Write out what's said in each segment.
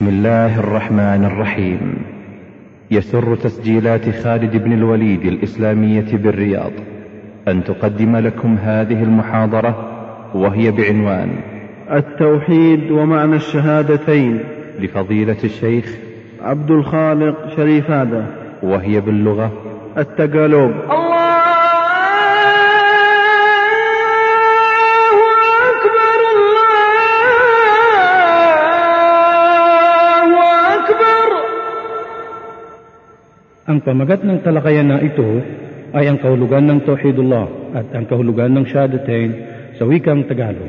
بسم الله الرحمن الرحيم. يسر تسجيلات خالد بن الوليد الإسلامية بالرياض أن تقدم لكم هذه المحاضرة وهي بعنوان التوحيد ومعنى الشهادتين لفضيلة الشيخ عبد الخالق شريف هذا. وهي باللغة التقالوج Ang pamagat ng talakayan na ito ay ang kahulugan ng Tauhidullah at ang kahulugan ng Shahadatain sa wikang Tagalog.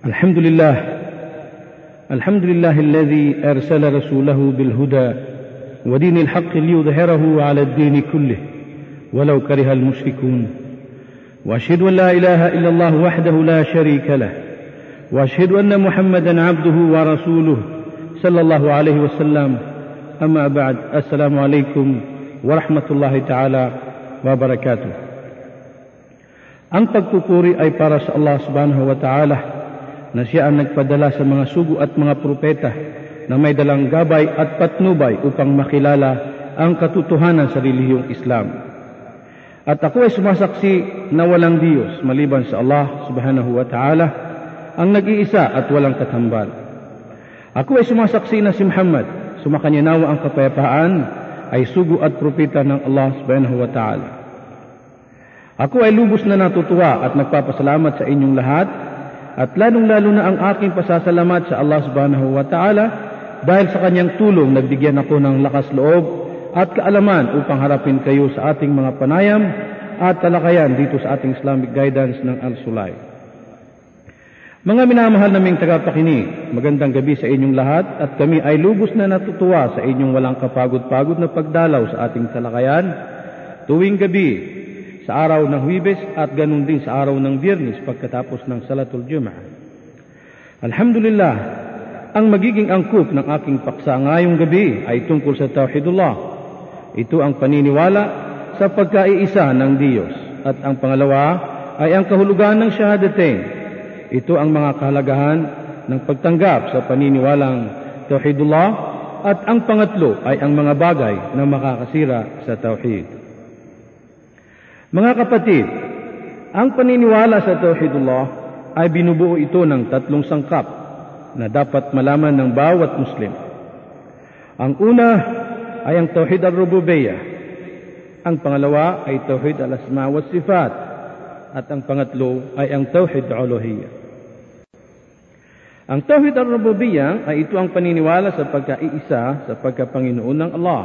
Alhamdulillah Alhamdulillah alladhi arsala rasulahu bil huda wa din al haqq liyudhhirahu ala ad-din kullih walau kariha al mushrikun wa ashhadu an la ilaha illa Allah wahdahu la sharika lah wa ashhadu anna Muhammadan abduhu wa rasuluhu أما بعد السلام عليكم ورحمة الله تعالى وبركاته Ang pagpupuri ay para sa Allah subhanahu wa ta'ala na siya ang nagpadala sa mga sugo at mga propeta na may dalang gabay at patnubay upang makilala ang katotohanan sa relihiyong Islam. At ako ay sumasaksi na walang Diyos maliban sa Allah subhanahu wa ta'ala ang nag-iisa at walang katambal. Ako ay sumasaksi na si Muhammad sumakanya nawa ang kapayapaan ay sugo at propeta ng Allah subhanahu wa ta'ala. Ako ay lubos na natutuwa at nagpapasalamat sa inyong lahat at lalong-lalo na ang aking pasasalamat sa Allah subhanahu wa ta'ala dahil sa kanyang tulong nagbigyan ako ng lakas loob at kaalaman upang harapin kayo sa ating mga panayam at talakayan dito sa ating Islamic guidance ng Al-Sulay. Mga minamahal naming tagapakinig, magandang gabi sa inyong lahat at kami ay lubos na natutuwa sa inyong walang kapagod-pagod na pagdalaw sa ating talakayan tuwing gabi sa araw ng Huwebes at ganun din sa araw ng Biyernes pagkatapos ng Salatul Jum'ah. Alhamdulillah, ang magiging angkop ng aking paksa ngayong gabi ay tungkol sa Tawhidullah. Ito ang paniniwala sa pagkaiisa ng Diyos at ang pangalawa ay ang kahulugan ng Shahadatain ito ang mga kahalagahan ng pagtanggap sa paniniwalang Tauhidullah at ang pangatlo ay ang mga bagay na makakasira sa Tauhid. Mga kapatid, ang paniniwala sa Tauhidullah ay binubuo ito ng tatlong sangkap na dapat malaman ng bawat Muslim. Ang una ay ang Tauhid al-Rububiyyah. Ang pangalawa ay Tauhid al-Asma wa Sifat at ang pangatlo ay ang Tauhid Uluhiyyah. Ang Tauhid al-Rububiyyah ay ito ang paniniwala sa pagkaiisa sa pagkapanginoon ng Allah.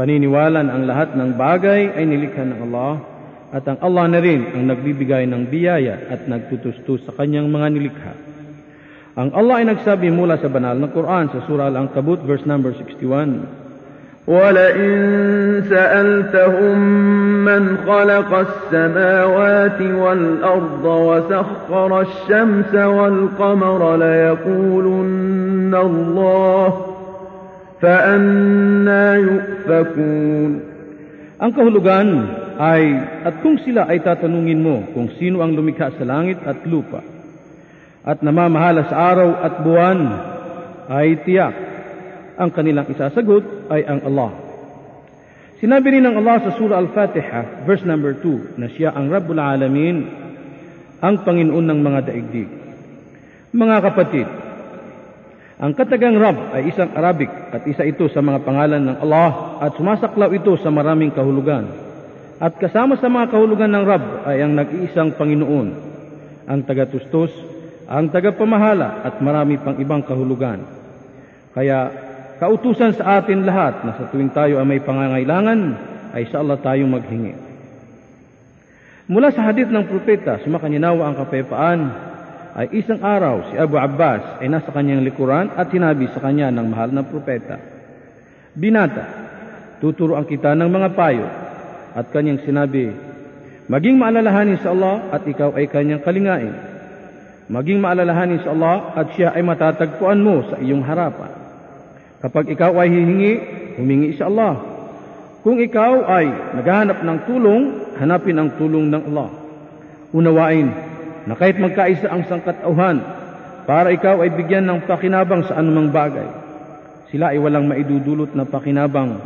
Paniniwala ang lahat ng bagay ay nilikha ng Allah at ang Allah na rin ang nagbibigay ng biyaya at nagtutustos sa kanyang mga nilikha. Ang Allah ay nagsabi mula sa banal na Quran sa surah Al-Ankabut verse number 61, ولئن سألتهم من خلق السماوات والأرض وسخر الشمس والقمر ليقولن الله فأنا يؤفكون Ang kahulugan ay at kung sila ay tatanungin mo kung sino ang lumikha sa langit at lupa at namamahala sa araw at buwan ay tiyak ang kanilang isasagot ay ang Allah. Sinabi rin ng Allah sa Surah Al-Fatiha, verse number 2, na siya ang Rabbul Alamin, ang Panginoon ng mga daigdig. Mga kapatid, ang katagang Rab ay isang Arabic at isa ito sa mga pangalan ng Allah at sumasaklaw ito sa maraming kahulugan. At kasama sa mga kahulugan ng Rab ay ang nag-iisang Panginoon, ang tagatustos, ang tagapamahala at marami pang ibang kahulugan. Kaya kautusan sa atin lahat na sa tuwing tayo ay may pangangailangan, ay sa Allah tayong maghingi. Mula sa hadith ng propeta, sumakanyanawa ang kapayapaan, ay isang araw si Abu Abbas ay nasa kanyang likuran at sinabi sa kanya ng mahal na propeta, Binata, tuturuan kita ng mga payo at kanyang sinabi, Maging maalalahanin sa Allah at ikaw ay kanyang kalingain. Maging maalalahanin sa Allah at siya ay matatagpuan mo sa iyong harapan. Kapag ikaw ay hihingi, humingi sa Allah. Kung ikaw ay naghahanap ng tulong, hanapin ang tulong ng Allah. Unawain na kahit magkaisa ang sangkatauhan para ikaw ay bigyan ng pakinabang sa anumang bagay. Sila ay walang maidudulot na pakinabang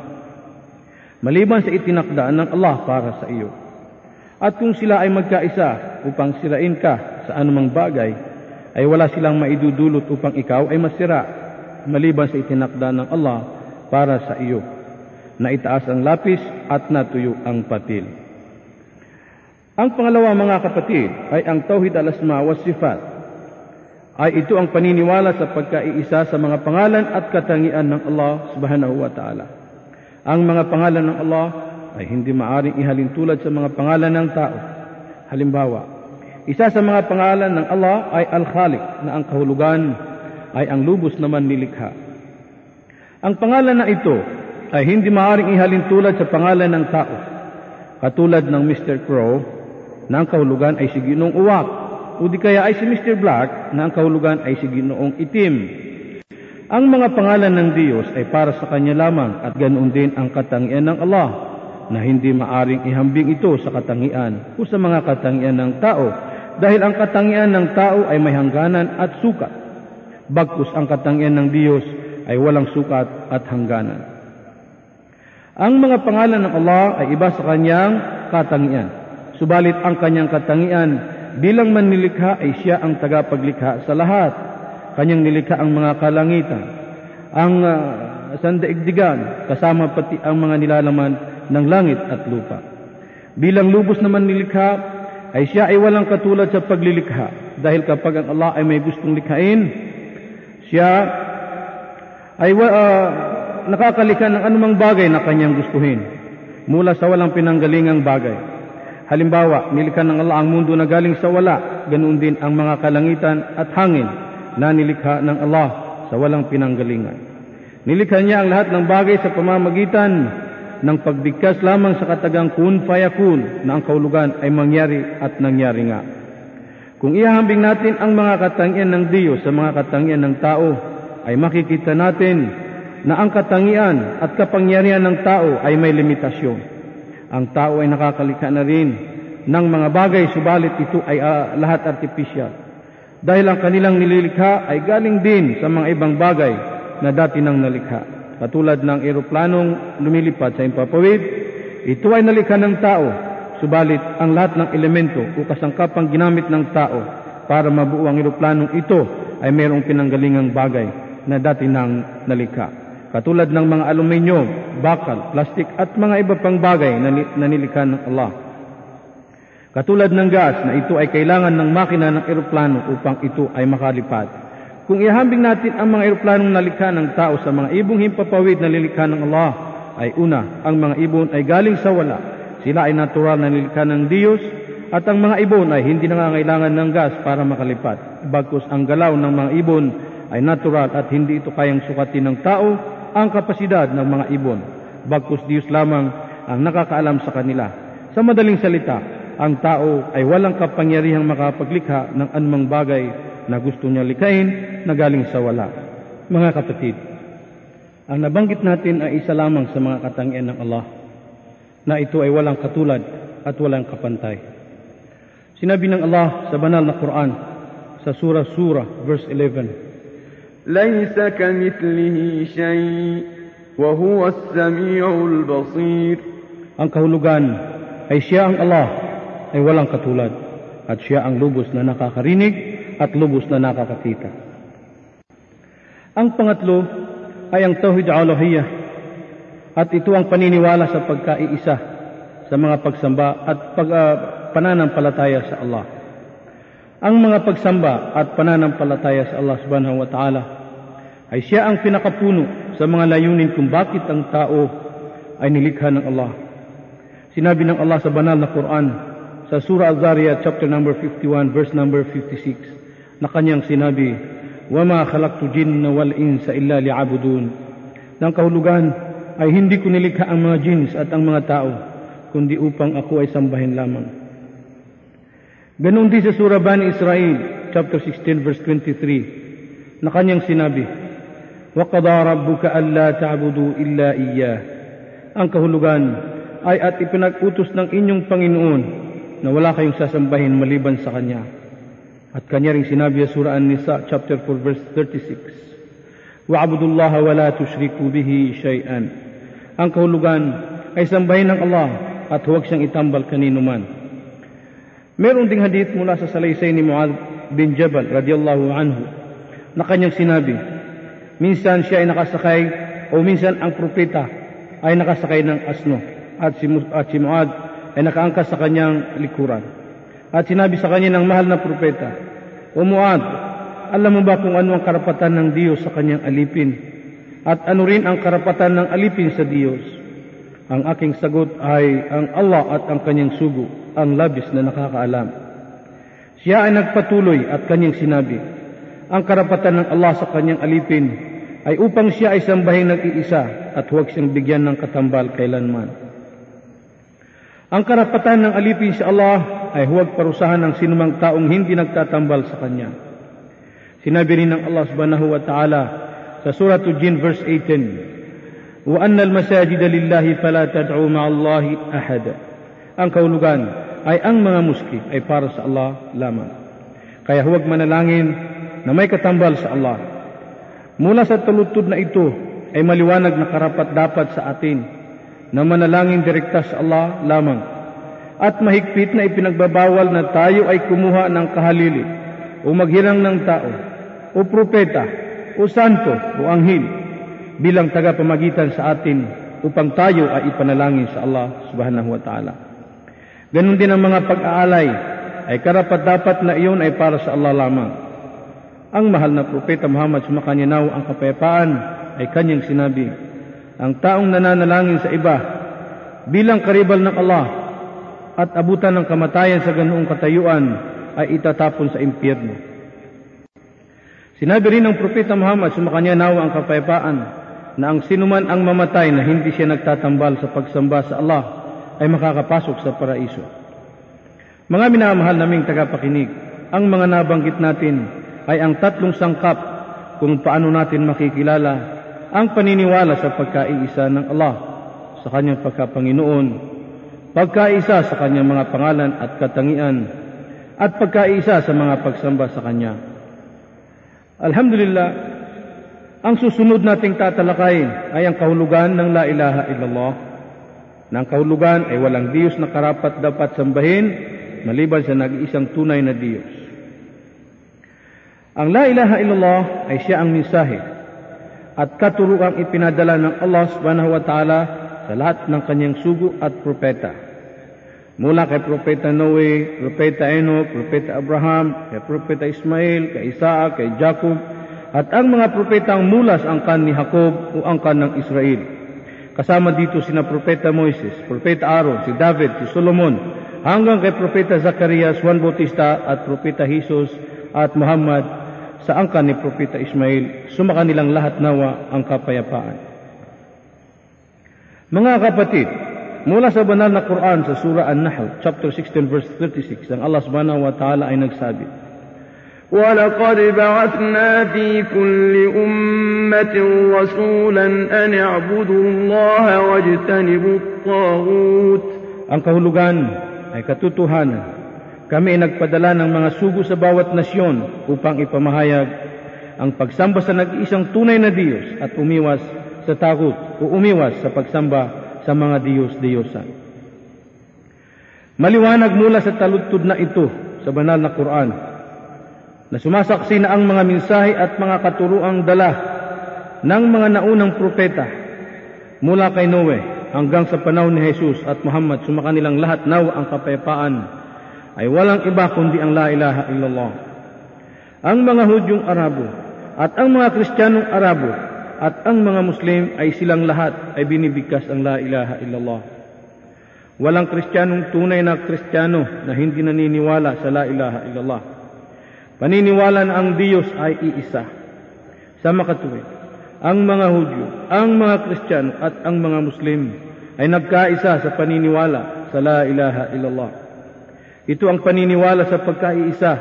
maliban sa itinakdaan ng Allah para sa iyo. At kung sila ay magkaisa upang sirain ka sa anumang bagay, ay wala silang maidudulot upang ikaw ay masira maliban sa itinakda ng Allah para sa iyo, na itaas ang lapis at natuyo ang patil. Ang pangalawa mga kapatid ay ang Tauhid al-Asma wa Sifat. Ay ito ang paniniwala sa pagkaiisa sa mga pangalan at katangian ng Allah subhanahu wa ta'ala. Ang mga pangalan ng Allah ay hindi maaring ihalin tulad sa mga pangalan ng tao. Halimbawa, isa sa mga pangalan ng Allah ay Al-Khaliq na ang kahulugan ay ang lubos naman nilikha. Ang pangalan na ito ay hindi maaring ihalin tulad sa pangalan ng tao. Katulad ng Mr. Crow na ang kahulugan ay si Ginoong Uwak o di kaya ay si Mr. Black na ang kahulugan ay si Ginoong Itim. Ang mga pangalan ng Diyos ay para sa Kanya lamang at ganoon din ang katangian ng Allah na hindi maaring ihambing ito sa katangian o sa mga katangian ng tao dahil ang katangian ng tao ay may hangganan at sukat bagkus ang katangian ng Diyos ay walang sukat at hangganan. Ang mga pangalan ng Allah ay iba sa kanyang katangian. Subalit ang kanyang katangian bilang manlilikha ay siya ang tagapaglikha sa lahat. Kanyang nilikha ang mga kalangitan, ang uh, sandaigdigan, kasama pati ang mga nilalaman ng langit at lupa. Bilang lubos naman nilikha, ay siya ay walang katulad sa paglilikha dahil kapag ang Allah ay may gustong likhain, siya ay uh, nakakalika ng anumang bagay na kanyang gustuhin mula sa walang pinanggalingang bagay. Halimbawa, nilikha ng Allah ang mundo na galing sa wala, ganoon din ang mga kalangitan at hangin na nilikha ng Allah sa walang pinanggalingan. Nilikha niya ang lahat ng bagay sa pamamagitan ng pagbigkas lamang sa katagang kun fayakun na ang kaulugan ay mangyari at nangyari nga. Kung ihahambing natin ang mga katangian ng Diyos sa mga katangian ng tao, ay makikita natin na ang katangian at kapangyarihan ng tao ay may limitasyon. Ang tao ay nakakalika na rin ng mga bagay, subalit ito ay uh, lahat artificial. Dahil ang kanilang nililikha ay galing din sa mga ibang bagay na dati nang nalikha. Katulad ng eroplanong lumilipad sa impapawid, ito ay nalikha ng tao Subalit, ang lahat ng elemento o kasangkapang ginamit ng tao para mabuo ang eroplanong ito ay mayroong pinanggalingang bagay na dati nang nalikha. Katulad ng mga aluminyo, bakal, plastik at mga iba pang bagay na nilikha ng Allah. Katulad ng gas na ito ay kailangan ng makina ng eroplano upang ito ay makalipad. Kung ihambing natin ang mga eroplanong nalikha ng tao sa mga ibong himpapawid na lilikha ng Allah, ay una, ang mga ibon ay galing sa wala sila ay natural na nilikha ng Diyos at ang mga ibon ay hindi nangangailangan ng gas para makalipad. Bagkus ang galaw ng mga ibon ay natural at hindi ito kayang sukatin ng tao ang kapasidad ng mga ibon. Bagkus Diyos lamang ang nakakaalam sa kanila. Sa madaling salita, ang tao ay walang kapangyarihang makapaglikha ng anumang bagay na gusto niya likhain na galing sa wala. Mga kapatid, ang nabanggit natin ay isa lamang sa mga katangian ng Allah na ito ay walang katulad at walang kapantay. Sinabi ng Allah sa banal na Quran sa surah surah verse 11 ليس كمثله شيء وهو السميع البصير Ang kahulugan ay siya ang Allah ay walang katulad at siya ang lubos na nakakarinig at lubos na nakakakita. Ang pangatlo ay ang Tawhid Alahiyah at ito ang paniniwala sa pagkaiisa sa mga pagsamba at pag, uh, pananampalataya sa Allah. Ang mga pagsamba at pananampalataya sa Allah subhanahu wa ta'ala ay siya ang pinakapuno sa mga layunin kung bakit ang tao ay nilikha ng Allah. Sinabi ng Allah sa banal na Quran sa Surah Al-Zariyat chapter number 51 verse number 56 na kanyang sinabi, "Wa ma khalaqtu jinna wal insa illa liya'budun." Nang kahulugan ay hindi ko nilikha ang mga jins at ang mga tao, kundi upang ako ay sambahin lamang. Ganon din sa Surah Bani Israel, chapter 16, verse 23, na kanyang sinabi, وَقَضَى رَبُّكَ أَلَّا تَعْبُدُوا إِلَّا إِيَّهِ Ang kahulugan ay at ipinag-utos ng inyong Panginoon na wala kayong sasambahin maliban sa Kanya. At kanya rin sinabi sa Surah An-Nisa, chapter 4, verse 36. وَعَبُدُوا اللَّهَ وَلَا تُشْرِكُوا بِهِ شَيْئًا ang kahulugan ay sambahin ng Allah at huwag siyang itambal kanino man. Meron ding hadith mula sa salaysay ni Muad bin Jabal radiyallahu anhu na kanyang sinabi, minsan siya ay nakasakay o minsan ang propeta ay nakasakay ng asno at si, at si Muad ay nakaangkas sa kanyang likuran. At sinabi sa kanya ng mahal na propeta, O Muad, alam mo ba kung ano ang karapatan ng Diyos sa kanyang alipin? At ano rin ang karapatan ng alipin sa Diyos? Ang aking sagot ay ang Allah at ang kanyang sugo, ang labis na nakakaalam. Siya ay nagpatuloy at kanyang sinabi, ang karapatan ng Allah sa kanyang alipin ay upang siya ay sambahin nag-iisa at huwag siyang bigyan ng katambal kailanman. Ang karapatan ng alipin sa Allah ay huwag parusahan ng sinumang taong hindi nagtatambal sa Kanya. Sinabi rin ng Allah subhanahu wa ta'ala sa Surah Jin verse 18, وَأَنَّ الْمَسَاجِدَ لِلَّهِ فَلَا تَدْعُوا مَعَ اللَّهِ أَحَدًا Ang kaulugan ay ang mga muski ay para sa Allah lamang. Kaya huwag manalangin na may katambal sa Allah. Mula sa talutod na ito ay maliwanag na karapat dapat sa atin na manalangin direkta sa Allah lamang. At mahigpit na ipinagbabawal na tayo ay kumuha ng kahalili o maghirang ng tao o propeta o santo o anghel bilang tagapamagitan sa atin upang tayo ay ipanalangin sa Allah subhanahu wa ta'ala. Ganon din ang mga pag-aalay ay karapat dapat na iyon ay para sa Allah lamang. Ang mahal na propeta Muhammad sumakanyanaw ang kapayapaan ay kanyang sinabi, ang taong nananalangin sa iba bilang karibal ng Allah at abutan ng kamatayan sa ganoong katayuan ay itatapon sa impyerno. Sinabi rin ng Propeta Muhammad, sumakanya nawa ang kapayapaan, na ang sinuman ang mamatay na hindi siya nagtatambal sa pagsamba sa Allah ay makakapasok sa paraiso. Mga minamahal naming tagapakinig, ang mga nabanggit natin ay ang tatlong sangkap kung paano natin makikilala ang paniniwala sa pagkaiisa ng Allah sa kanyang pagkapanginoon, pagkaisa sa kanyang mga pangalan at katangian, at pagkaisa sa mga pagsamba sa kanya. Alhamdulillah, ang susunod nating tatalakay ay ang kahulugan ng La ilaha illallah. Na ang kahulugan ay walang Diyos na karapat dapat sambahin maliban sa nag-iisang tunay na Diyos. Ang La ilaha illallah ay siya ang mensahe at katuruang ipinadala ng Allah subhanahu wa ta'ala sa lahat ng kanyang sugo at propeta. Mula kay Propeta Noe, Propeta Enoch, Propeta Abraham, kay Propeta Ismail, kay Isaac, kay Jacob, at ang mga propetang mulas ang kan ni Jacob o ang kan ng Israel. Kasama dito sina Propeta Moises, Propeta Aaron, si David, si Solomon, hanggang kay Propeta Zacarias, Juan Bautista at Propeta Jesus at Muhammad sa angkan ni Propeta Ismail, sumaka nilang lahat nawa ang kapayapaan. Mga kapatid, mula sa banal na Quran sa Surah An-Nahl, chapter 16, verse 36, ang Allah subhanahu wa ta'ala ay nagsabi, ولقد بعثنا في كل أمة رسولا أن اعبدوا الله واجتنبوا الطاغوت Ang kahulugan ay katotohanan kami ay nagpadala ng mga sugo sa bawat nasyon upang ipamahayag ang pagsamba sa nag-iisang tunay na Diyos at umiwas sa takot o umiwas sa pagsamba sa mga Diyos-Diyosan. Maliwanag mula sa taludtod na ito sa banal na Quran na sumasaksi na ang mga mensahe at mga katuruang dala ng mga naunang propeta mula kay Noe hanggang sa panahon ni Jesus at Muhammad sumakanilang lahat nawa ang kapayapaan ay walang iba kundi ang La ilaha illallah. Ang mga Hudyong Arabo at ang mga Kristiyanong Arabo at ang mga Muslim ay silang lahat ay binibigkas ang La ilaha illallah. Walang Kristiyanong tunay na Kristiyano na hindi naniniwala sa La ilaha illallah. Paniniwala na ang Diyos ay iisa. Sa makatuwid, ang mga Hudyo, ang mga Kristiyano at ang mga Muslim ay nagkaisa sa paniniwala sa La ilaha illallah. Ito ang paniniwala sa pagkaiisa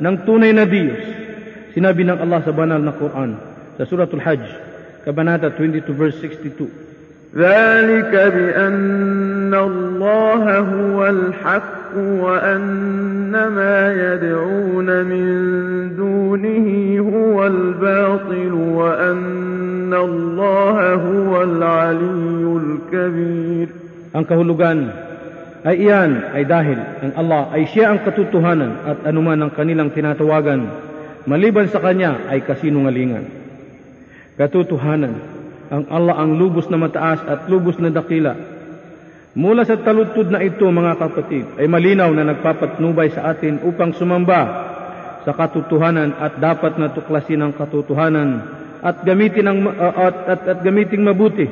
ng tunay na Diyos. Sinabi ng Allah sa banal na Quran sa Suratul Hajj, Kabanata 22 verse 62. ذلك بأن الله هو الحق وأن ما يدعون من دونه هو الباطل وأن الله هو العلي الكبير Ang kahulugan ay iyan ay dahil ang Allah ay siya ang katotohanan at anuman ang kanilang tinatawagan maliban sa kanya ay kasinungalingan. Katotohanan, ang Allah ang lubos na mataas at lubos na dakila. Mula sa taludtod na ito mga kapatid ay malinaw na nagpapatnubay sa atin upang sumamba sa katotohanan at dapat na tuklasin ang katotohanan at gamitin ang uh, at, at, at gamitin mabuti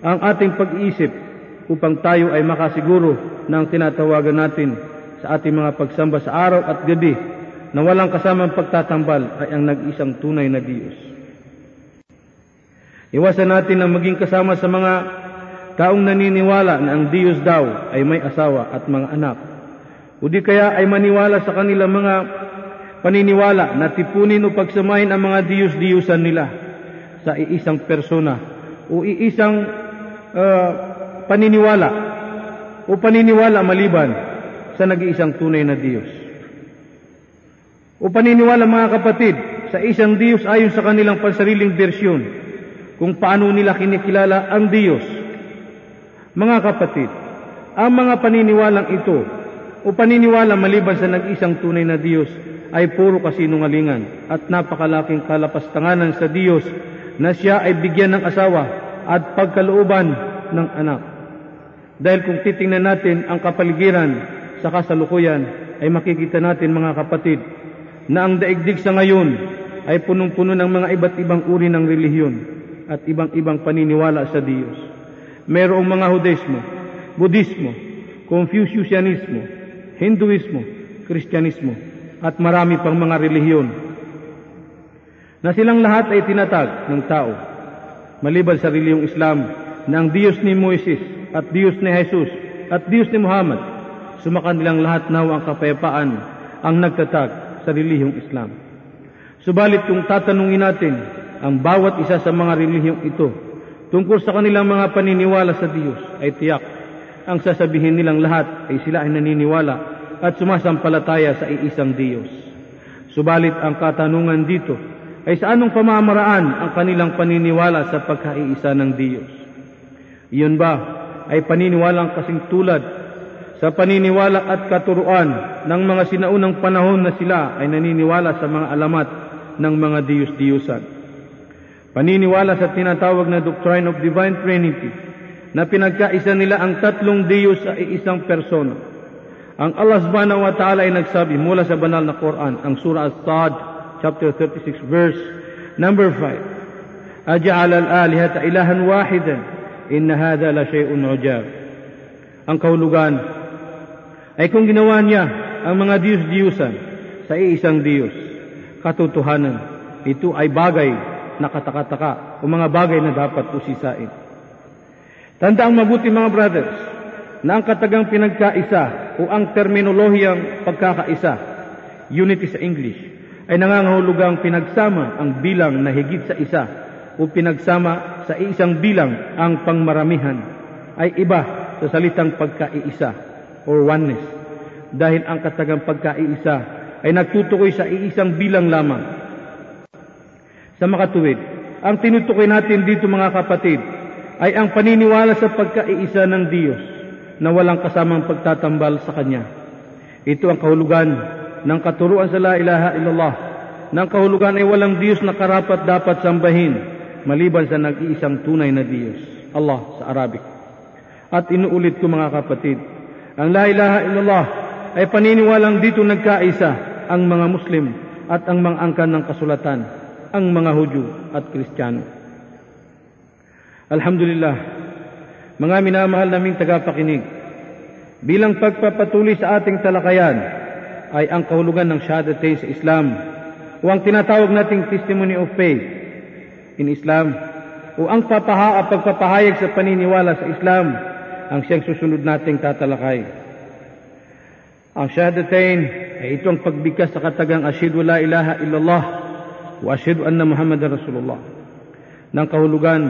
ang ating pag-iisip upang tayo ay makasiguro ng tinatawagan natin sa ating mga pagsamba sa araw at gabi na walang kasamang pagtatambal ay ang nag-isang tunay na Diyos. Iwasan natin ang maging kasama sa mga taong naniniwala na ang Diyos daw ay may asawa at mga anak. O di kaya ay maniwala sa kanilang mga paniniwala na tipunin o pagsamahin ang mga Diyos-Diyusan nila sa iisang persona o iisang uh, paniniwala o paniniwala maliban sa nag-iisang tunay na Diyos. O paniniwala mga kapatid sa isang Diyos ayon sa kanilang pansariling bersyon kung paano nila kinikilala ang Diyos. Mga kapatid, ang mga paniniwalang ito o paniniwala maliban sa nag-isang tunay na Diyos ay puro kasinungalingan at napakalaking kalapastanganan sa Diyos na siya ay bigyan ng asawa at pagkalooban ng anak. Dahil kung titingnan natin ang kapaligiran sa kasalukuyan, ay makikita natin mga kapatid na ang daigdig sa ngayon ay punong-puno ng mga iba't ibang uri ng relihiyon at ibang-ibang paniniwala sa Diyos. Mayroong mga Hudismo, Budismo, Confucianismo, Hinduismo, Kristyanismo, at marami pang mga relihiyon na silang lahat ay tinatag ng tao maliban sa relihiyong Islam na ang Diyos ni Moises at Diyos ni Jesus at Diyos ni Muhammad sumakan nilang lahat naw ang kapayapaan ang nagtatag sa relihiyong Islam. Subalit kung tatanungin natin ang bawat isa sa mga relihiyong ito tungkol sa kanilang mga paniniwala sa Diyos ay tiyak ang sasabihin nilang lahat ay sila ay naniniwala at sumasampalataya sa iisang Diyos. Subalit ang katanungan dito ay sa anong pamamaraan ang kanilang paniniwala sa pagkaiisa ng Diyos. Iyon ba ay paniniwalang kasing tulad sa paniniwala at katuruan ng mga sinaunang panahon na sila ay naniniwala sa mga alamat ng mga Diyos-Diyusan. Paniniwala sa tinatawag na Doctrine of Divine Trinity na pinagkaisa nila ang tatlong Diyos sa iisang persona. Ang Allah subhanahu wa ta'ala ay nagsabi mula sa banal na Quran, ang Surah As-Sad, chapter 36, verse number 5. Aja'al al-alihata ilahan wahidan, inna hadha la shay'un ujab. Ang kahulugan ay kung ginawa niya ang mga Diyos-Diyusan sa iisang Diyos, katotohanan, ito ay bagay na katakataka o mga bagay na dapat usisain. Tanda ang mabuti mga brothers na ang katagang pinagkaisa o ang terminolohiyang pagkakaisa, unity sa English, ay nangangahulugang pinagsama ang bilang na higit sa isa o pinagsama sa isang bilang ang pangmaramihan ay iba sa salitang pagkaiisa or oneness dahil ang katagang pagkaiisa ay nagtutukoy sa iisang bilang lamang. Sa makatuwid, ang tinutukoy natin dito mga kapatid ay ang paniniwala sa pagkaiisa ng Diyos na walang kasamang pagtatambal sa Kanya. Ito ang kahulugan ng katuruan sa La ilaha illallah. Ng kahulugan ay walang Diyos na karapat dapat sambahin maliban sa nag-iisang tunay na Diyos, Allah sa Arabic. At inuulit ko mga kapatid, ang La ilaha illallah ay paniniwalang dito nagkaisa ang mga Muslim at ang mga angkan ng kasulatan, ang mga Hudyo at Kristiyano. Alhamdulillah, mga minamahal naming tagapakinig, bilang pagpapatuloy sa ating talakayan ay ang kahulugan ng Shahadatain sa Islam o ang tinatawag nating Testimony of Faith in Islam o ang papaha pagpapahayag sa paniniwala sa Islam ang siyang susunod nating tatalakay. Ang Shahadatain ay ito ang pagbigkas sa katagang Ashhadu la ilaha illallah Wasyadu anna Muhammad Rasulullah. Nang kahulugan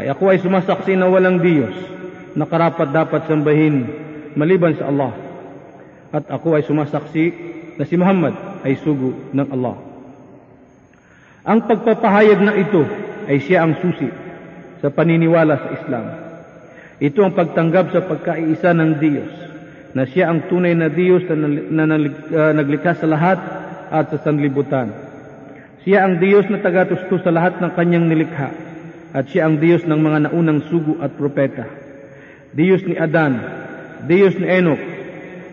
ay ako ay sumasaksi na walang Diyos na karapat dapat sambahin maliban sa Allah. At ako ay sumasaksi na si Muhammad ay sugo ng Allah. Ang pagpapahayag na ito ay siya ang susi sa paniniwala sa Islam. Ito ang pagtanggap sa pagkaiisa ng Diyos na siya ang tunay na Diyos na, na, na, na ah, naglikas sa lahat at sa sanlibutan. Siya ang Diyos na tagatusto sa lahat ng kanyang nilikha at siya ang Diyos ng mga naunang sugo at propeta. Diyos ni Adan, Diyos ni Enoch,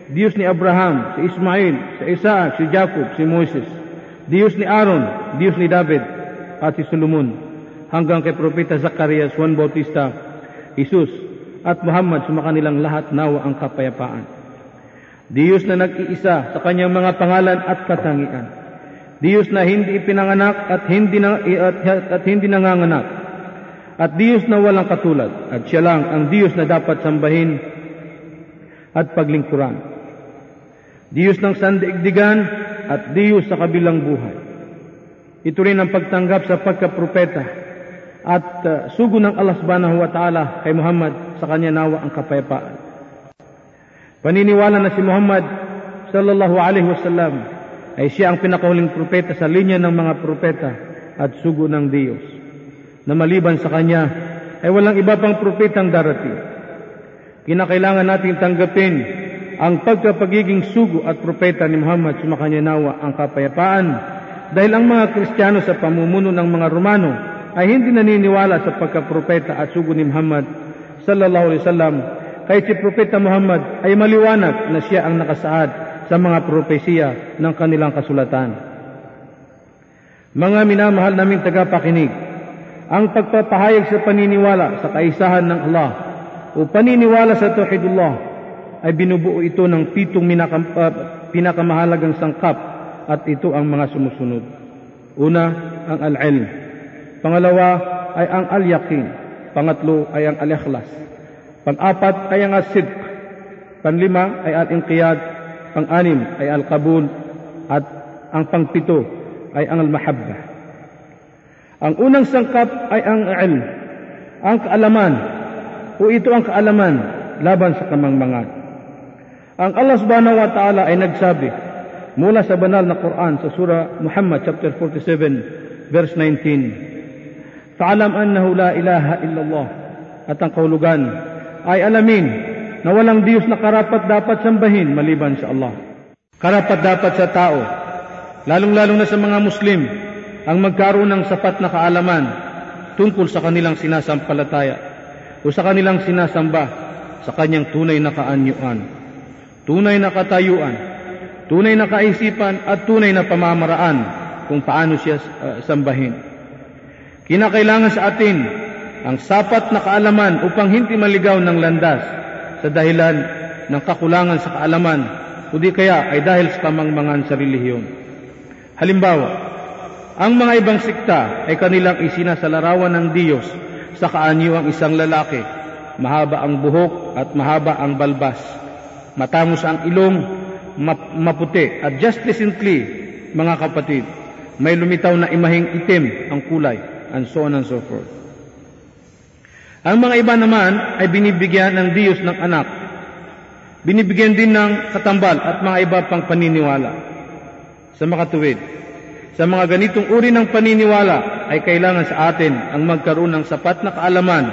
Diyos ni Abraham, si Ismail, si Isaac, si Jacob, si Moses, Diyos ni Aaron, Diyos ni David, at si Solomon, hanggang kay Propeta Zacarias, Juan Bautista, Jesus, at Muhammad sa makanilang lahat nawa ang kapayapaan. Diyos na nag-iisa sa kanyang mga pangalan at katangian Diyos na hindi ipinanganak at hindi, na, at, at hindi nanganganak, at Diyos na walang katulad, at siya lang ang Diyos na dapat sambahin at paglingkuran. Diyos ng sandigdigan at Diyos sa kabilang buhay. Ito rin ang pagtanggap sa pagkapropeta at uh, sugo ng Allah subhanahu wa ta'ala kay Muhammad sa kanya nawa ang kapayapaan. Paniniwala na si Muhammad sallallahu alaihi wasallam ay siya ang pinakahuling propeta sa linya ng mga propeta at sugo ng Diyos. Na maliban sa kanya ay walang iba pang propetang darating. Kinakailangan natin tanggapin ang pagkapagiging sugo at propeta ni Muhammad sumakanya nawa ang kapayapaan dahil ang mga Kristiyano sa pamumuno ng mga Romano ay hindi naniniwala sa pagkapropeta at sugo ni Muhammad sallallahu alaihi wasallam kahit si Propeta Muhammad ay maliwanag na siya ang nakasaad sa mga propesiya ng kanilang kasulatan. Mga minamahal naming tagapakinig, ang pagpapahayag sa paniniwala sa kaisahan ng Allah o paniniwala sa Tauhidullah ay binubuo ito ng pitong minakam, uh, pinakamahalagang sangkap at ito ang mga sumusunod. Una, ang al-ilm. Pangalawa ay ang al-yakin. Pangatlo ay ang al-ikhlas. Pang-apat ay ang asidq. Panlima ay al-inqiyad pang-anim ay al-qabul at ang pangpito ay ang al-mahabba. Ang unang sangkap ay ang ilm, ang kaalaman o ito ang kaalaman laban sa kamangmangan. Ang Allah subhanahu wa ta'ala ay nagsabi mula sa banal na Quran sa sura Muhammad chapter 47 verse 19. Ta'lam annahu la ilaha illallah at ang kahulugan ay alamin na walang Diyos na karapat dapat sambahin maliban sa Allah. Karapat dapat sa tao, lalong-lalong na sa mga Muslim, ang magkaroon ng sapat na kaalaman tungkol sa kanilang sinasampalataya o sa kanilang sinasamba sa kanyang tunay na kaanyuan, tunay na katayuan, tunay na kaisipan at tunay na pamamaraan kung paano siya uh, sambahin. Kinakailangan sa atin ang sapat na kaalaman upang hindi maligaw ng landas sa dahilan ng kakulangan sa kaalaman o di kaya ay dahil sa kamangmangan sa relihiyon. Halimbawa, ang mga ibang sikta ay kanilang isinasalarawan ng Diyos sa kaanyo ang isang lalaki. Mahaba ang buhok at mahaba ang balbas. Matamos ang ilong, maputi. At just recently, mga kapatid, may lumitaw na imahing itim ang kulay and so on and so forth. Ang mga iba naman ay binibigyan ng Diyos ng anak. Binibigyan din ng katambal at mga iba pang paniniwala. Sa makatuwid, sa mga ganitong uri ng paniniwala ay kailangan sa atin ang magkaroon ng sapat na kaalaman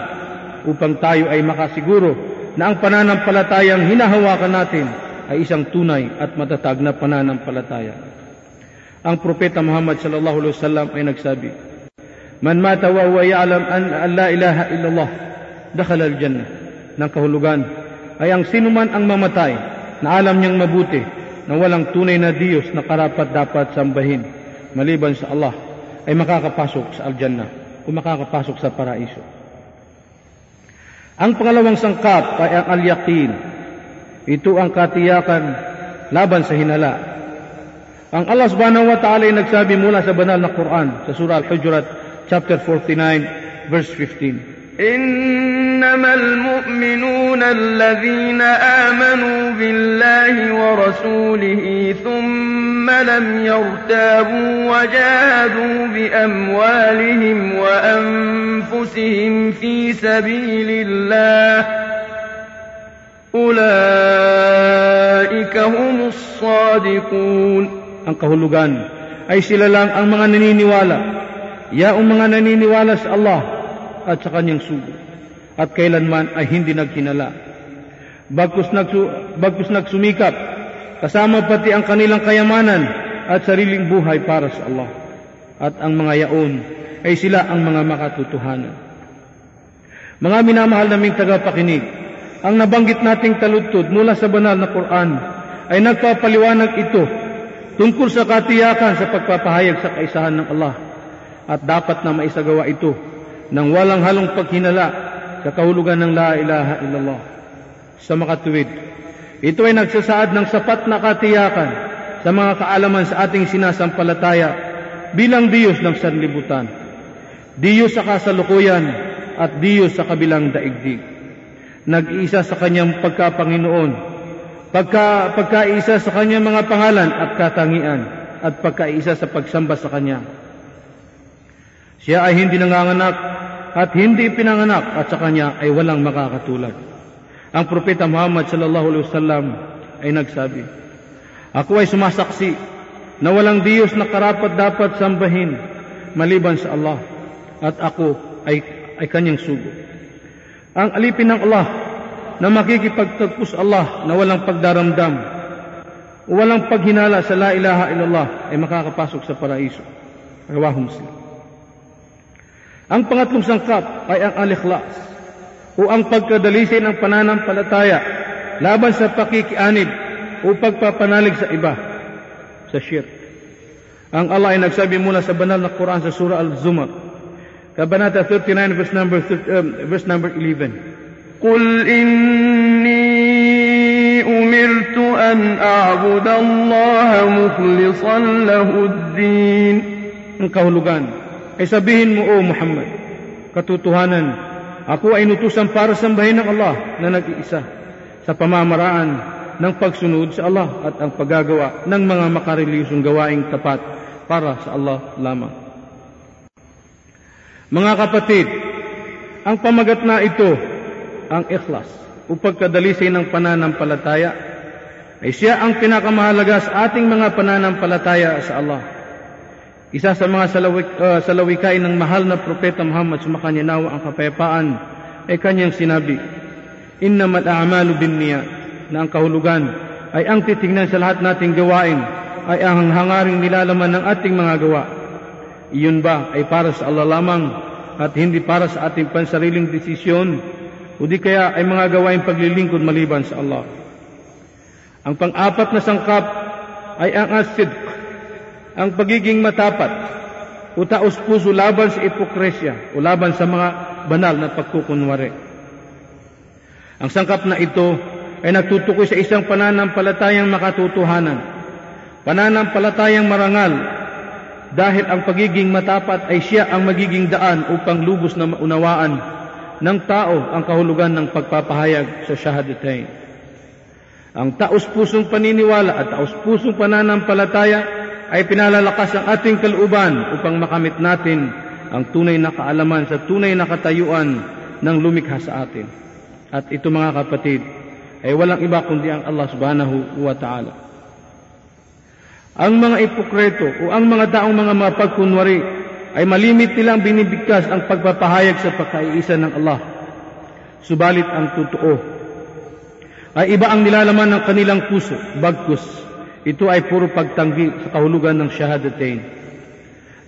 upang tayo ay makasiguro na ang pananampalatayang hinahawakan natin ay isang tunay at matatag na pananampalataya. Ang propeta Muhammad sallallahu alaihi wasallam ay nagsabi, Man mata wa huwa ya'lam an la ilaha illallah dakhala al-jannah ng kahulugan ay ang sinuman ang mamatay na alam niyang mabuti na walang tunay na Diyos na karapat dapat sambahin maliban sa Allah ay makakapasok sa al-jannah o makakapasok sa paraiso. Ang pangalawang sangkap ay ang al-yaqin. Ito ang katiyakan laban sa hinala. Ang Allah subhanahu wa ta'ala ay nagsabi mula sa banal na Quran sa surah Al-Hujurat chapter 49, verse 15. إنما المؤمنون الذين آمنوا بالله ورسوله ثم لم يرتابوا وجاهدوا بأموالهم وأنفسهم في سبيل الله أولئك هم الصادقون. Ang kahulugan ay sila lang ang mga Yaong mga naniniwala sa Allah at sa kanyang sugo. At kailanman ay hindi naghinala. Bagkus, nagsu, bagkus nagsumikap, kasama pati ang kanilang kayamanan at sariling buhay para sa Allah. At ang mga yaon ay sila ang mga makatutuhanan. Mga minamahal naming tagapakinig, ang nabanggit nating taludtod mula sa banal na Quran ay nagpapaliwanag ito tungkol sa katiyakan sa pagpapahayag sa kaisahan ng Allah at dapat na maisagawa ito ng walang halong paghinala sa kahulugan ng La ilaha illallah. Sa makatuwid, ito ay nagsasaad ng sapat na katiyakan sa mga kaalaman sa ating sinasampalataya bilang Diyos ng sanlibutan. Diyos sa kasalukuyan at Diyos sa kabilang daigdig. Nag-iisa sa kanyang pagkapanginoon, pagka, pagkaisa sa kanyang mga pangalan at katangian, at pagkaisa sa pagsamba sa kanya. Siya ay hindi nanganganak at hindi pinanganak at sa kanya ay walang makakatulad. Ang propeta Muhammad sallallahu alaihi wasallam ay nagsabi, Ako ay sumasaksi na walang Diyos na karapat dapat sambahin maliban sa Allah at ako ay, ay kanyang sugo. Ang alipin ng Allah na makikipagtagpo Allah na walang pagdaramdam o walang paghinala sa la ilaha illallah ay makakapasok sa paraiso. Rawahu Muslim. Ang pangatlong sangkap ay ang al-ikhlas o ang pagkadalisay ng pananampalataya laban sa pakikianib o pagpapanalig sa iba sa shirk. Ang Allah ay nagsabi mula sa banal na Quran sa surah Al-Zumar, Kabanata 39 verse number, um, verse number 11. قل إني أمرت أن أعبد الله مخلصا له الدين Ang kahulugan ay sabihin mo, O Muhammad, katotohanan, ako ay nutusan para sambahin ng Allah na nag-iisa sa pamamaraan ng pagsunod sa Allah at ang paggagawa ng mga makarelisyong gawaing tapat para sa Allah lamang. Mga kapatid, ang pamagat na ito, ang ikhlas, o pagkadalisay ng pananampalataya, ay siya ang pinakamahalaga sa ating mga pananampalataya sa Allah. Isa sa mga salawik, uh, salawikay ng mahal na propeta Muhammad sumakanya nawa ang kapayapaan ay kanyang sinabi, Innamal a'malu bin na ang kahulugan ay ang titingnan sa lahat nating gawain ay ang hangaring nilalaman ng ating mga gawa. Iyon ba ay para sa Allah lamang at hindi para sa ating pansariling desisyon o di kaya ay mga gawain paglilingkod maliban sa Allah. Ang pang-apat na sangkap ay ang asid ang pagiging matapat o taos puso laban sa ipokresya o laban sa mga banal na pagkukunwari. Ang sangkap na ito ay nagtutukoy sa isang pananampalatayang makatutuhanan, pananampalatayang marangal, dahil ang pagiging matapat ay siya ang magiging daan upang lubos na maunawaan ng tao ang kahulugan ng pagpapahayag sa shahadatain. Ang taos-pusong paniniwala at taos-pusong pananampalataya ay pinalalakas ang ating kalooban upang makamit natin ang tunay na kaalaman sa tunay na katayuan ng lumikha sa atin. At ito mga kapatid, ay walang iba kundi ang Allah subhanahu wa ta'ala. Ang mga ipokreto o ang mga taong mga mapagkunwari ay malimit nilang binibigkas ang pagpapahayag sa pagkaiisa ng Allah. Subalit ang totoo ay iba ang nilalaman ng kanilang puso, bagkus ito ay puro pagtanggi sa kahulugan ng shahadatain.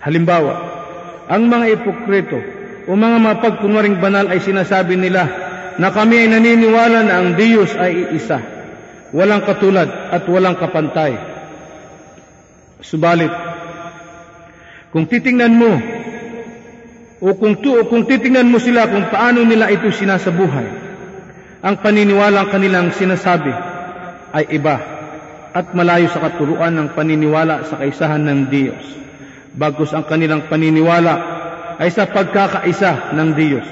Halimbawa, ang mga ipokrito o mga mapagkunwaring banal ay sinasabi nila na kami ay naniniwala na ang Diyos ay iisa, walang katulad at walang kapantay. Subalit, kung titingnan mo o kung, tu, o kung titingnan mo sila kung paano nila ito sinasabuhay, ang paniniwalang kanilang sinasabi ay iba at malayo sa katuruan ng paniniwala sa kaisahan ng Diyos. Bagkus ang kanilang paniniwala ay sa pagkakaisa ng Diyos,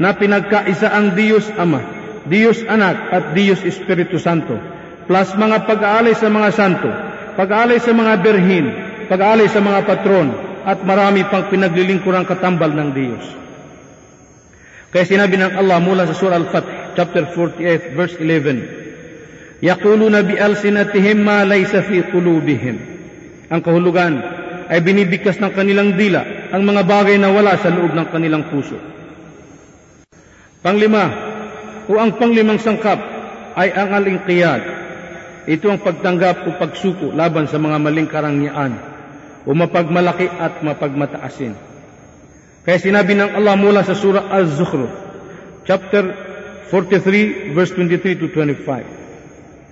na pinagkaisa ang Diyos Ama, Diyos Anak at Diyos Espiritu Santo, plus mga pag-aalay sa mga santo, pag-aalay sa mga berhin, pag-aalay sa mga patron, at marami pang pinaglilingkurang katambal ng Diyos. Kaya sinabi ng Allah mula sa Surah Al-Fatih, chapter 48, verse 11. Yaquluna bi alsinatihim ma laysa fi qulubihim. Ang kahulugan ay binibigkas ng kanilang dila ang mga bagay na wala sa loob ng kanilang puso. Panglima, o ang panglimang sangkap ay ang alingkiyad. Ito ang pagtanggap o pagsuko laban sa mga maling karangyaan o mapagmalaki at mapagmataasin. Kaya sinabi ng Allah mula sa surah Az-Zukhruf, chapter 43, verse 23 to 25.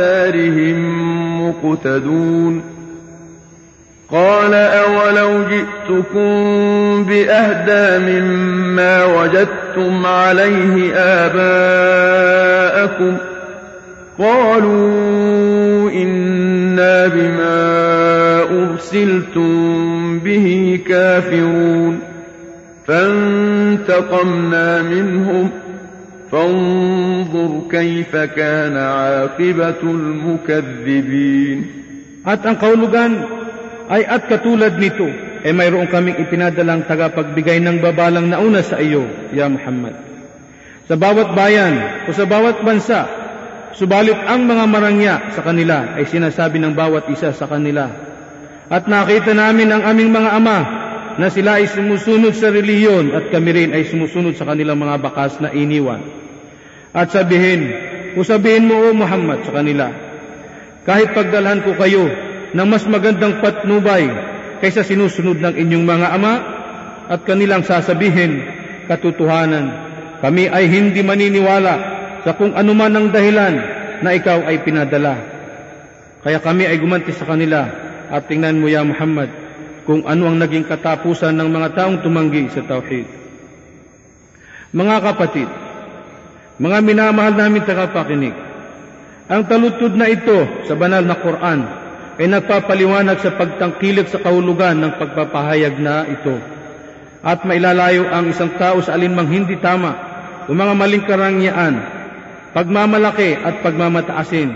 آثارهم مقتدون قال أولو جئتكم بأهدى مما وجدتم عليه آباءكم قالوا إنا بما أرسلتم به كافرون فانتقمنا منهم فانظر كيف كان عاقبة المكذبين At ang kaulugan ay at katulad nito, ay mayroon kaming ipinadalang tagapagbigay ng babalang nauna sa iyo, Ya Muhammad. Sa bawat bayan o sa bawat bansa, subalit ang mga marangya sa kanila ay sinasabi ng bawat isa sa kanila. At nakita namin ang aming mga ama na sila ay sumusunod sa reliyon at kami rin ay sumusunod sa kanilang mga bakas na iniwan. At sabihin, o sabihin mo o Muhammad sa kanila, kahit pagdalhan ko kayo ng mas magandang patnubay kaysa sinusunod ng inyong mga ama at kanilang sasabihin, katotohanan, kami ay hindi maniniwala sa kung anuman ang dahilan na ikaw ay pinadala. Kaya kami ay gumanti sa kanila at tingnan mo ya Muhammad kung ano ang naging katapusan ng mga taong tumanggi sa Tauhid. Mga kapatid, mga minamahal namin tagapakinig, ang talutod na ito sa banal na Quran ay nagpapaliwanag sa pagtangkilik sa kahulugan ng pagpapahayag na ito. At mailalayo ang isang tao sa alinmang hindi tama o mga maling karangyaan, pagmamalaki at pagmamataasin,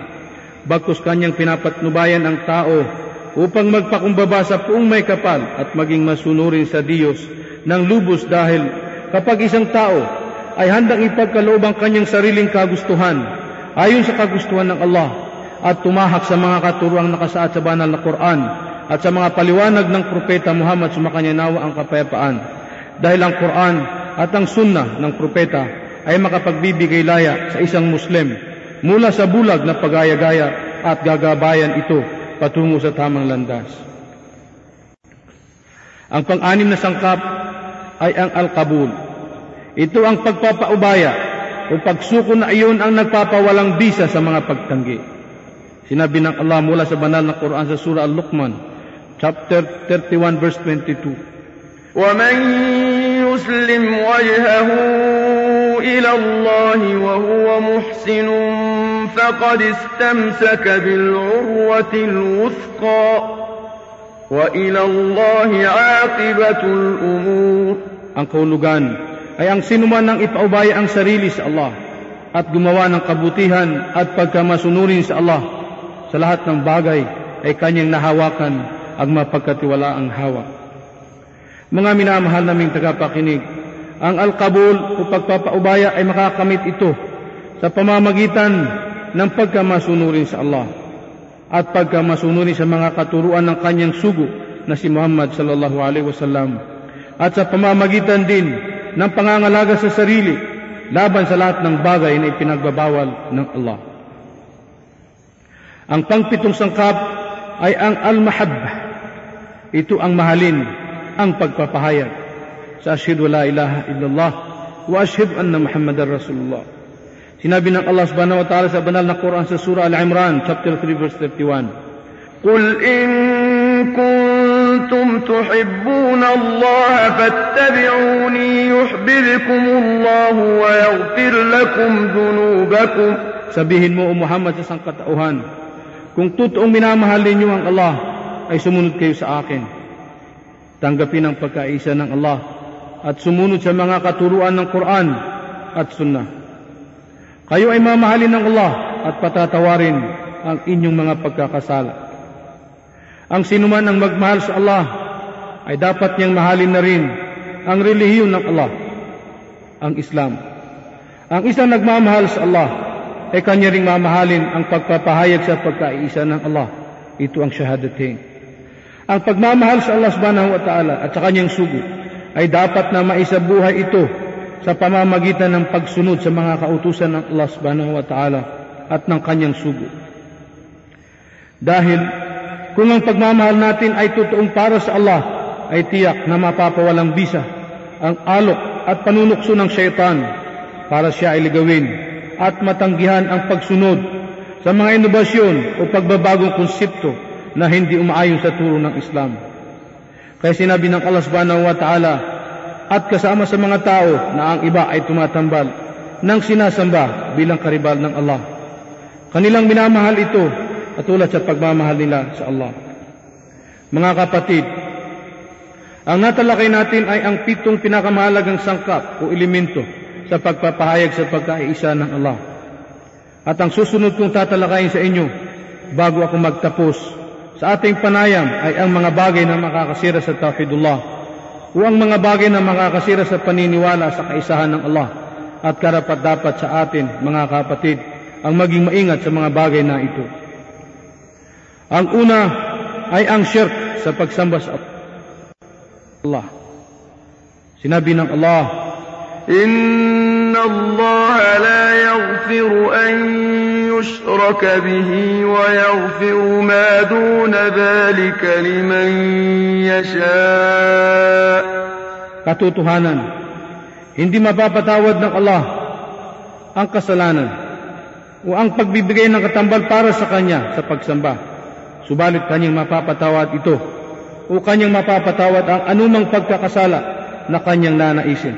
bagkus kanyang pinapatnubayan ang tao upang magpakumbaba sa puong may kapal at maging masunurin sa Diyos ng lubos dahil kapag isang tao ay handang ipagkaloob ang kanyang sariling kagustuhan ayon sa kagustuhan ng Allah at tumahak sa mga katuruang nakasaad sa banal na Quran at sa mga paliwanag ng propeta Muhammad sumakanya nawa ang kapayapaan dahil ang Quran at ang sunnah ng propeta ay makapagbibigay laya sa isang Muslim mula sa bulag na pagaya-gaya at gagabayan ito patungo sa tamang landas. Ang pang-anim na sangkap ay ang al-qabul. Ito ang pagpapaubaya o pagsuko na iyon ang nagpapawalang bisa sa mga pagtanggi. Sinabi ng Allah mula sa banal na Quran sa surah Al-Luqman, chapter 31 verse 22. ومن يسلم وجهه إلى الله وهو محسن فقد استمسك بالعروة الوثقى وإلى الله عاقبة الأمور Ang kahulugan ay ang sinuman ng ipaubaya ang sarili sa Allah at gumawa ng kabutihan at pagkamasunurin sa Allah sa lahat ng bagay ay kanyang nahawakan ang mapagkatiwalaang hawa. Mga minamahal naming tagapakinig, ang al-kabul o pagpapaubaya ay makakamit ito sa pamamagitan ng pagkamasunurin sa Allah at pagkamasunurin sa mga katuruan ng kanyang sugo na si Muhammad sallallahu alaihi wasallam at sa pamamagitan din ng pangangalaga sa sarili laban sa lahat ng bagay na ipinagbabawal ng Allah. Ang pangpitong sangkap ay ang al-mahabba. Ito ang mahalin, ang pagpapahayag sa ashhadu la ilaha illallah wa ashhadu anna Muhammadar Rasulullah. Sinabi ng Allah subhanahu wa ta'ala sa banal na Quran sa Surah Al-Imran, chapter 3, verse 31. Qul in kun كنتم تحبون الله فاتبعوني يحببكم الله ويغفر لكم ذنوبكم Sabihin mo, O Muhammad, sa sangkatauhan, kung totoong minamahal ninyo ang Allah, ay sumunod kayo sa akin. Tanggapin ang pagkaisa ng Allah at sumunod sa mga katuruan ng Quran at Sunnah. Kayo ay mamahalin ng Allah at patatawarin ang inyong mga pagkakasala. Ang sinuman ang magmahal sa Allah ay dapat niyang mahalin na rin ang relihiyon ng Allah, ang Islam. Ang isang nagmamahal sa Allah ay kanya ring mamahalin ang pagpapahayag sa pagkaisa ng Allah. Ito ang shahadatain. Ang pagmamahal sa Allah subhanahu wa ta'ala at sa kanyang sugo ay dapat na maisabuhay ito sa pamamagitan ng pagsunod sa mga kautusan ng Allah subhanahu wa ta'ala at ng kanyang sugo. Dahil kung ang pagmamahal natin ay totoong para sa Allah, ay tiyak na mapapawalang bisa ang alok at panunukso ng syaitan para siya ay ligawin at matanggihan ang pagsunod sa mga inobasyon o pagbabagong konsepto na hindi umaayon sa turo ng Islam. Kaya sinabi ng Allah subhanahu wa ta'ala at kasama sa mga tao na ang iba ay tumatambal ng sinasamba bilang karibal ng Allah. Kanilang minamahal ito at tulad sa pagmamahal nila sa Allah. Mga kapatid, ang natalakay natin ay ang pitong pinakamahalagang sangkap o elemento sa pagpapahayag sa pagkaisa ng Allah. At ang susunod kong tatalakayin sa inyo bago ako magtapos sa ating panayam ay ang mga bagay na makakasira sa tawhidullah o ang mga bagay na makakasira sa paniniwala sa kaisahan ng Allah at karapat dapat sa atin mga kapatid ang maging maingat sa mga bagay na ito. Ang una ay ang shirk sa pagsamba sa Allah. Sinabi ng Allah, إن الله لا يغفر أن يشرك به ويغفر ما دون ذلك لمن يشاء katotohanan, hindi mapapatawad ng Allah ang kasalanan o ang pagbibigay ng katambal para sa Kanya sa pagsamba. subalit kanyang mapapatawad ito o kanyang mapapatawad ang anumang pagkakasala na kanyang nanaisin.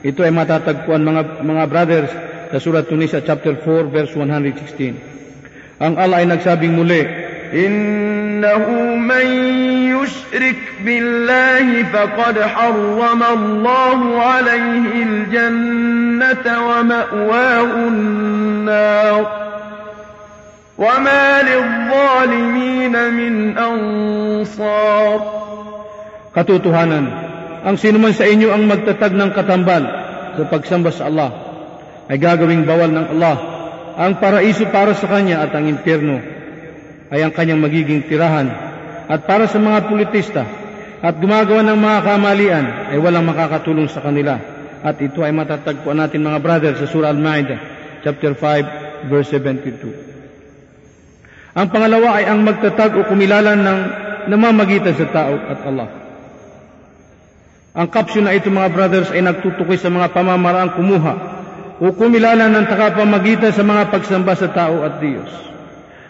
Ito ay matatagpuan mga, mga brothers sa Surat Tunisa chapter 4 verse 116. Ang Allah ay nagsabing muli, Innahu man yushrik billahi faqad harrama Allahu alayhi al-jannata wa ma'wahu an-nar. وما للظالمين من أنصار Katotohanan, ang sinuman sa inyo ang magtatag ng katambal sa pagsamba sa Allah ay gagawing bawal ng Allah ang paraiso para sa kanya at ang impyerno ay ang kanyang magiging tirahan at para sa mga politista at gumagawa ng mga kamalian ay walang makakatulong sa kanila at ito ay matatagpuan natin mga brother sa Surah Al-Ma'idah chapter 5 verse 72 ang pangalawa ay ang magtatag o kumilalan ng namamagitan sa tao at Allah ang kapsyon na ito mga brothers ay nagtutukoy sa mga pamamaraang kumuha o kumilala ng takapamagitan sa mga pagsamba sa tao at Diyos.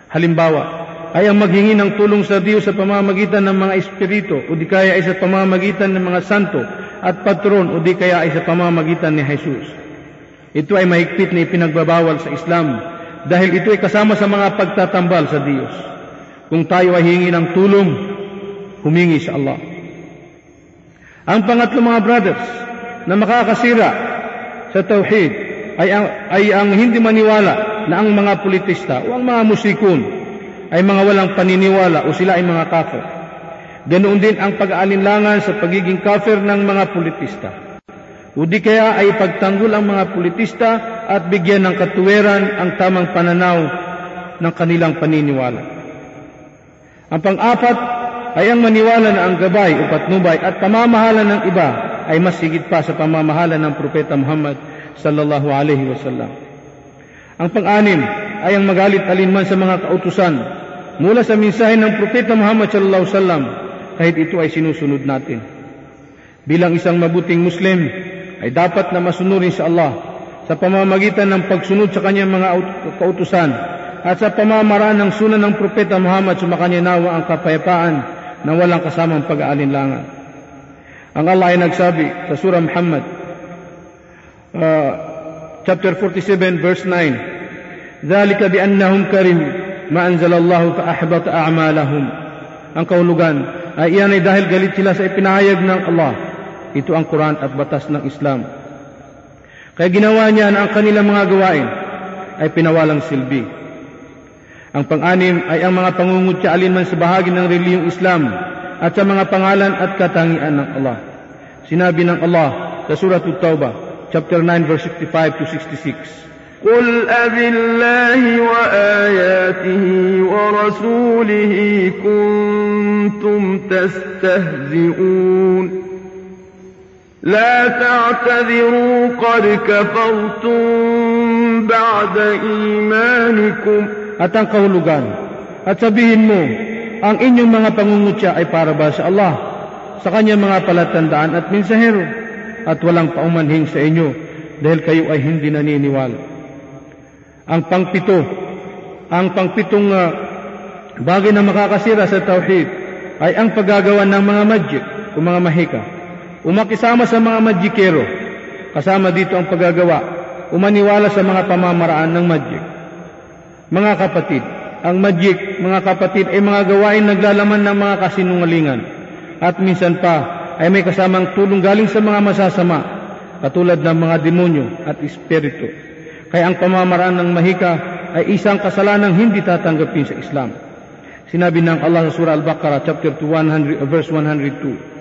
Halimbawa, ay ang maghingi ng tulong sa Diyos sa pamamagitan ng mga espiritu o di kaya ay sa pamamagitan ng mga santo at patron o di kaya ay sa pamamagitan ni Jesus. Ito ay mahigpit na ipinagbabawal sa Islam dahil ito ay kasama sa mga pagtatambal sa Diyos. Kung tayo ay hingi ng tulong, humingi sa Allah. Ang pangatlo mga brothers na makakasira sa tauhid ay ang, ay ang hindi maniwala na ang mga politista o ang mga musikon ay mga walang paniniwala o sila ay mga kafir. Ganoon din ang pag-aalinlangan sa pagiging kafir ng mga politista. O di kaya ay pagtanggol ang mga politista at bigyan ng katuweran ang tamang pananaw ng kanilang paniniwala. Ang pang-apat ay ang maniwala na ang gabay o patnubay at pamamahala ng iba ay mas higit pa sa pamamahala ng Propeta Muhammad sallallahu alaihi wasallam. Ang pang-anim ay ang magalit alinman sa mga kautusan mula sa mensahe ng Propeta Muhammad sallallahu alaihi wasallam kahit ito ay sinusunod natin. Bilang isang mabuting Muslim ay dapat na masunurin sa Allah sa pamamagitan ng pagsunod sa kanyang mga kautusan at sa pamamaraan ng sunan ng Propeta Muhammad sumakanya nawa ang kapayapaan na walang kasamang pag-aalinlangan. Ang Allah ay nagsabi sa Surah Muhammad, uh, chapter 47, verse 9, ذَلِكَ بِأَنَّهُمْ كَرِمُوا مَا أَنزَلَ اللَّهُ فَأَحْبَطَ أَعْمَالَهُمْ Ang kahulugan ay iyan ay dahil galit sila sa ipinahayag ng Allah. Ito ang Quran at batas ng Islam. Kaya ginawa niya na ang kanilang mga gawain ay pinawalang silbi. Ang pang-anim ay ang mga pangungutya alinman sa bahagi ng reliyong Islam at sa mga pangalan at katangian ng Allah. Sinabi ng Allah sa Surah At-Tawbah, chapter 9 verse 65 to 66. قل أب الله وآياته ورسوله كنتم تستهزئون لا تعتذروا قد كفرتم بعد إيمانكم At ang kahulugan, at sabihin mo, ang inyong mga pangungutya ay para ba sa Allah, sa kanyang mga palatandaan at mensahero, at walang paumanhin sa inyo, dahil kayo ay hindi naniniwala. Ang pangpito, ang pangpitong uh, bagay na makakasira sa tauhid ay ang paggagawa ng mga magic o mga mahika. Umakisama sa mga magikero, kasama dito ang paggagawa, umaniwala sa mga pamamaraan ng magic. Mga kapatid, ang magic, mga kapatid, ay mga gawain naglalaman ng mga kasinungalingan at minsan pa ay may kasamang tulong galing sa mga masasama katulad ng mga demonyo at espiritu. Kaya ang pamamaraan ng mahika ay isang kasalanang hindi tatanggapin sa Islam. Sinabi ng Allah sa Surah Al-Baqarah chapter 200 verse 102.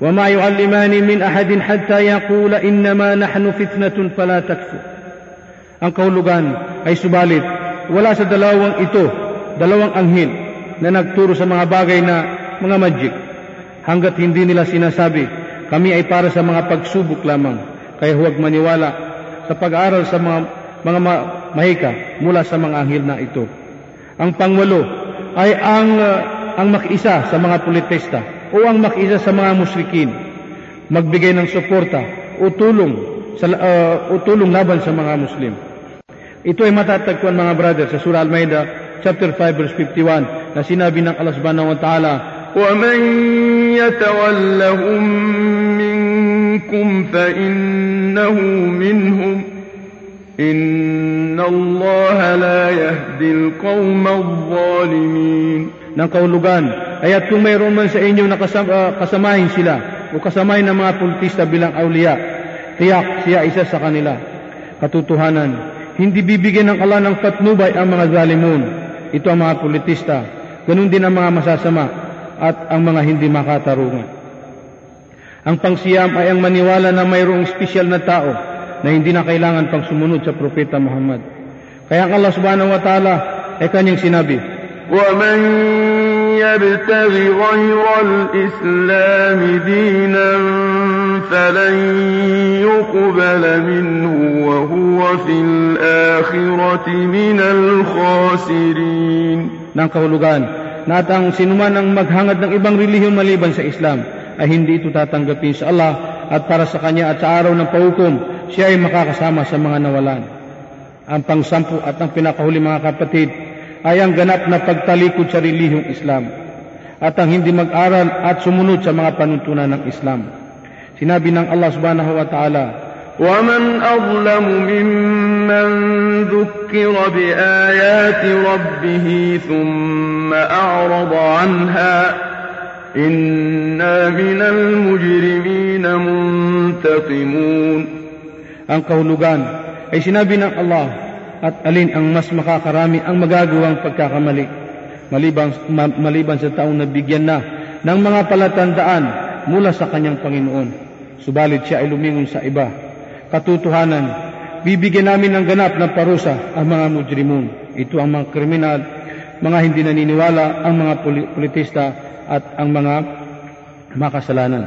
وما يعلمان من أحد حتى يقول إنما نحن فتنة فلا تكفر. Ang kahulugan ay subalit wala sa dalawang ito, dalawang anghel na nagturo sa mga bagay na mga magic hanggat hindi nila sinasabi kami ay para sa mga pagsubok lamang kaya huwag maniwala sa pag-aaral sa mga mga ma- mahika mula sa mga anghel na ito. Ang pangwalo ay ang uh, ang makiisa sa mga politista o ang makiisa sa mga musrikin magbigay ng suporta o tulong sa uh, o tulong laban sa mga Muslim. Ito ay matatagpuan mga brother sa Surah Al-Maida chapter 5 verse 51 na sinabi ng Allah Subhanahu wa Ta'ala وَمَن يَتَوَلَّهُم مِّنكُمْ فَإِنَّهُ مِنْهُمْ إن الله لا يهدي القوم الظالمين ng kaulugan ay at kung mayroon man sa inyo na kasama, uh, kasamahin sila o kasamahin ng mga politista bilang awliya, tiyak siya isa sa kanila. Katutuhanan, hindi bibigyan ng Allah ng patnubay ang mga zalimun. Ito ang mga politista, ganun din ang mga masasama at ang mga hindi makatarungan. Ang pangsiyam ay ang maniwala na mayroong espesyal na tao na hindi na kailangan pang sumunod sa Propeta Muhammad. Kaya ang Allah subhanahu wa ta'ala ay kanyang sinabi, وَمَنْ يَبْتَغِ غَيْرَ الْإِسْلَامِ دِينًا فَلَنْ يُقْبَلَ مِنْهُ وَهُوَ فِي الْآخِرَةِ مِنَ الْخَاسِرِينَ Nang kahulugan, na at ang sinuman ang maghangad ng ibang relihiyon maliban sa Islam ay hindi ito tatanggapin sa Allah at para sa Kanya at sa araw ng pahukom siya ay makakasama sa mga nawalan. Ang pangsampu at ang pinakahuli mga kapatid ay ang ganap na pagtalikod sa relihiyong Islam at ang hindi mag-aral at sumunod sa mga panuntunan ng Islam. Sinabi ng Allah subhanahu wa ta'ala, ومن أظلم ممن ذكر بآيات ربه ثم أعرض عنها إنا من المجرمين منتقمون ang kahulugan ay sinabi ng Allah at alin ang mas makakarami ang magagawang pagkakamali maliban, ma, maliban sa taong nabigyan na ng mga palatandaan mula sa kanyang Panginoon. Subalit siya ay lumingon sa iba. Katutuhanan, bibigyan namin ng ganap ng parusa ang mga mujrimun. Ito ang mga kriminal, mga hindi naniniwala, ang mga politista at ang mga makasalanan.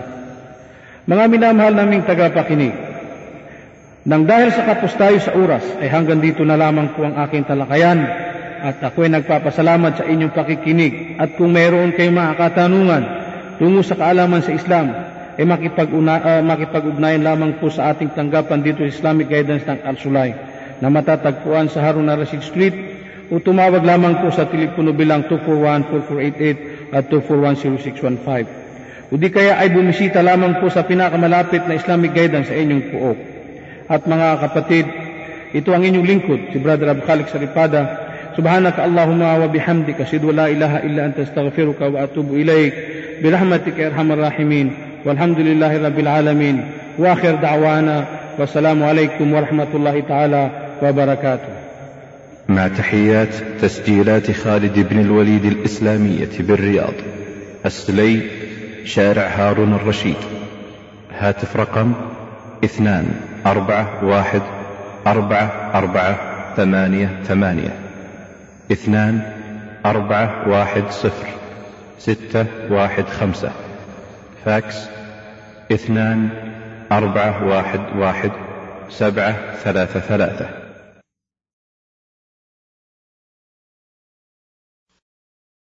Mga minamahal naming tagapakinig, nang dahil sa kapos tayo sa oras, ay hanggang dito na lamang po ang aking talakayan at ako ay nagpapasalamat sa inyong pakikinig at kung mayroon kayong mga katanungan tungo sa kaalaman sa Islam, ay makipag-una, uh, makipag-ugnayan lamang po sa ating tanggapan dito sa Islamic Guidance ng Al-Sulay na matatagpuan sa Harun al-Rashid Street o tumawag lamang po sa telepono bilang 241-4488 at 2410615. O di kaya ay bumisita lamang po sa pinakamalapit na Islamic guidance sa inyong puok. At mga kapatid, ito ang inyong lingkod, si Brother Abu Khalik Saripada. Subhanaka Allahumma wa bihamdika, ashhadu la ilaha illa anta astaghfiruka wa atubu ilaik. ارحم الراحمين والحمد لله رب العالمين واخر دعوانا والسلام عليكم ورحمه الله تعالى وبركاته مع تحيات تسجيلات خالد بن الوليد الإسلامية بالرياض. السلي شارع هارون الرشيد. هاتف رقم اثنان أربعة واحد أربعة أربعة ثمانية ثمانية. اثنان أربعة واحد صفر. ستة واحد خمسة. فاكس. اثنان أربعة واحد واحد سبعة ثلاثة ثلاثة.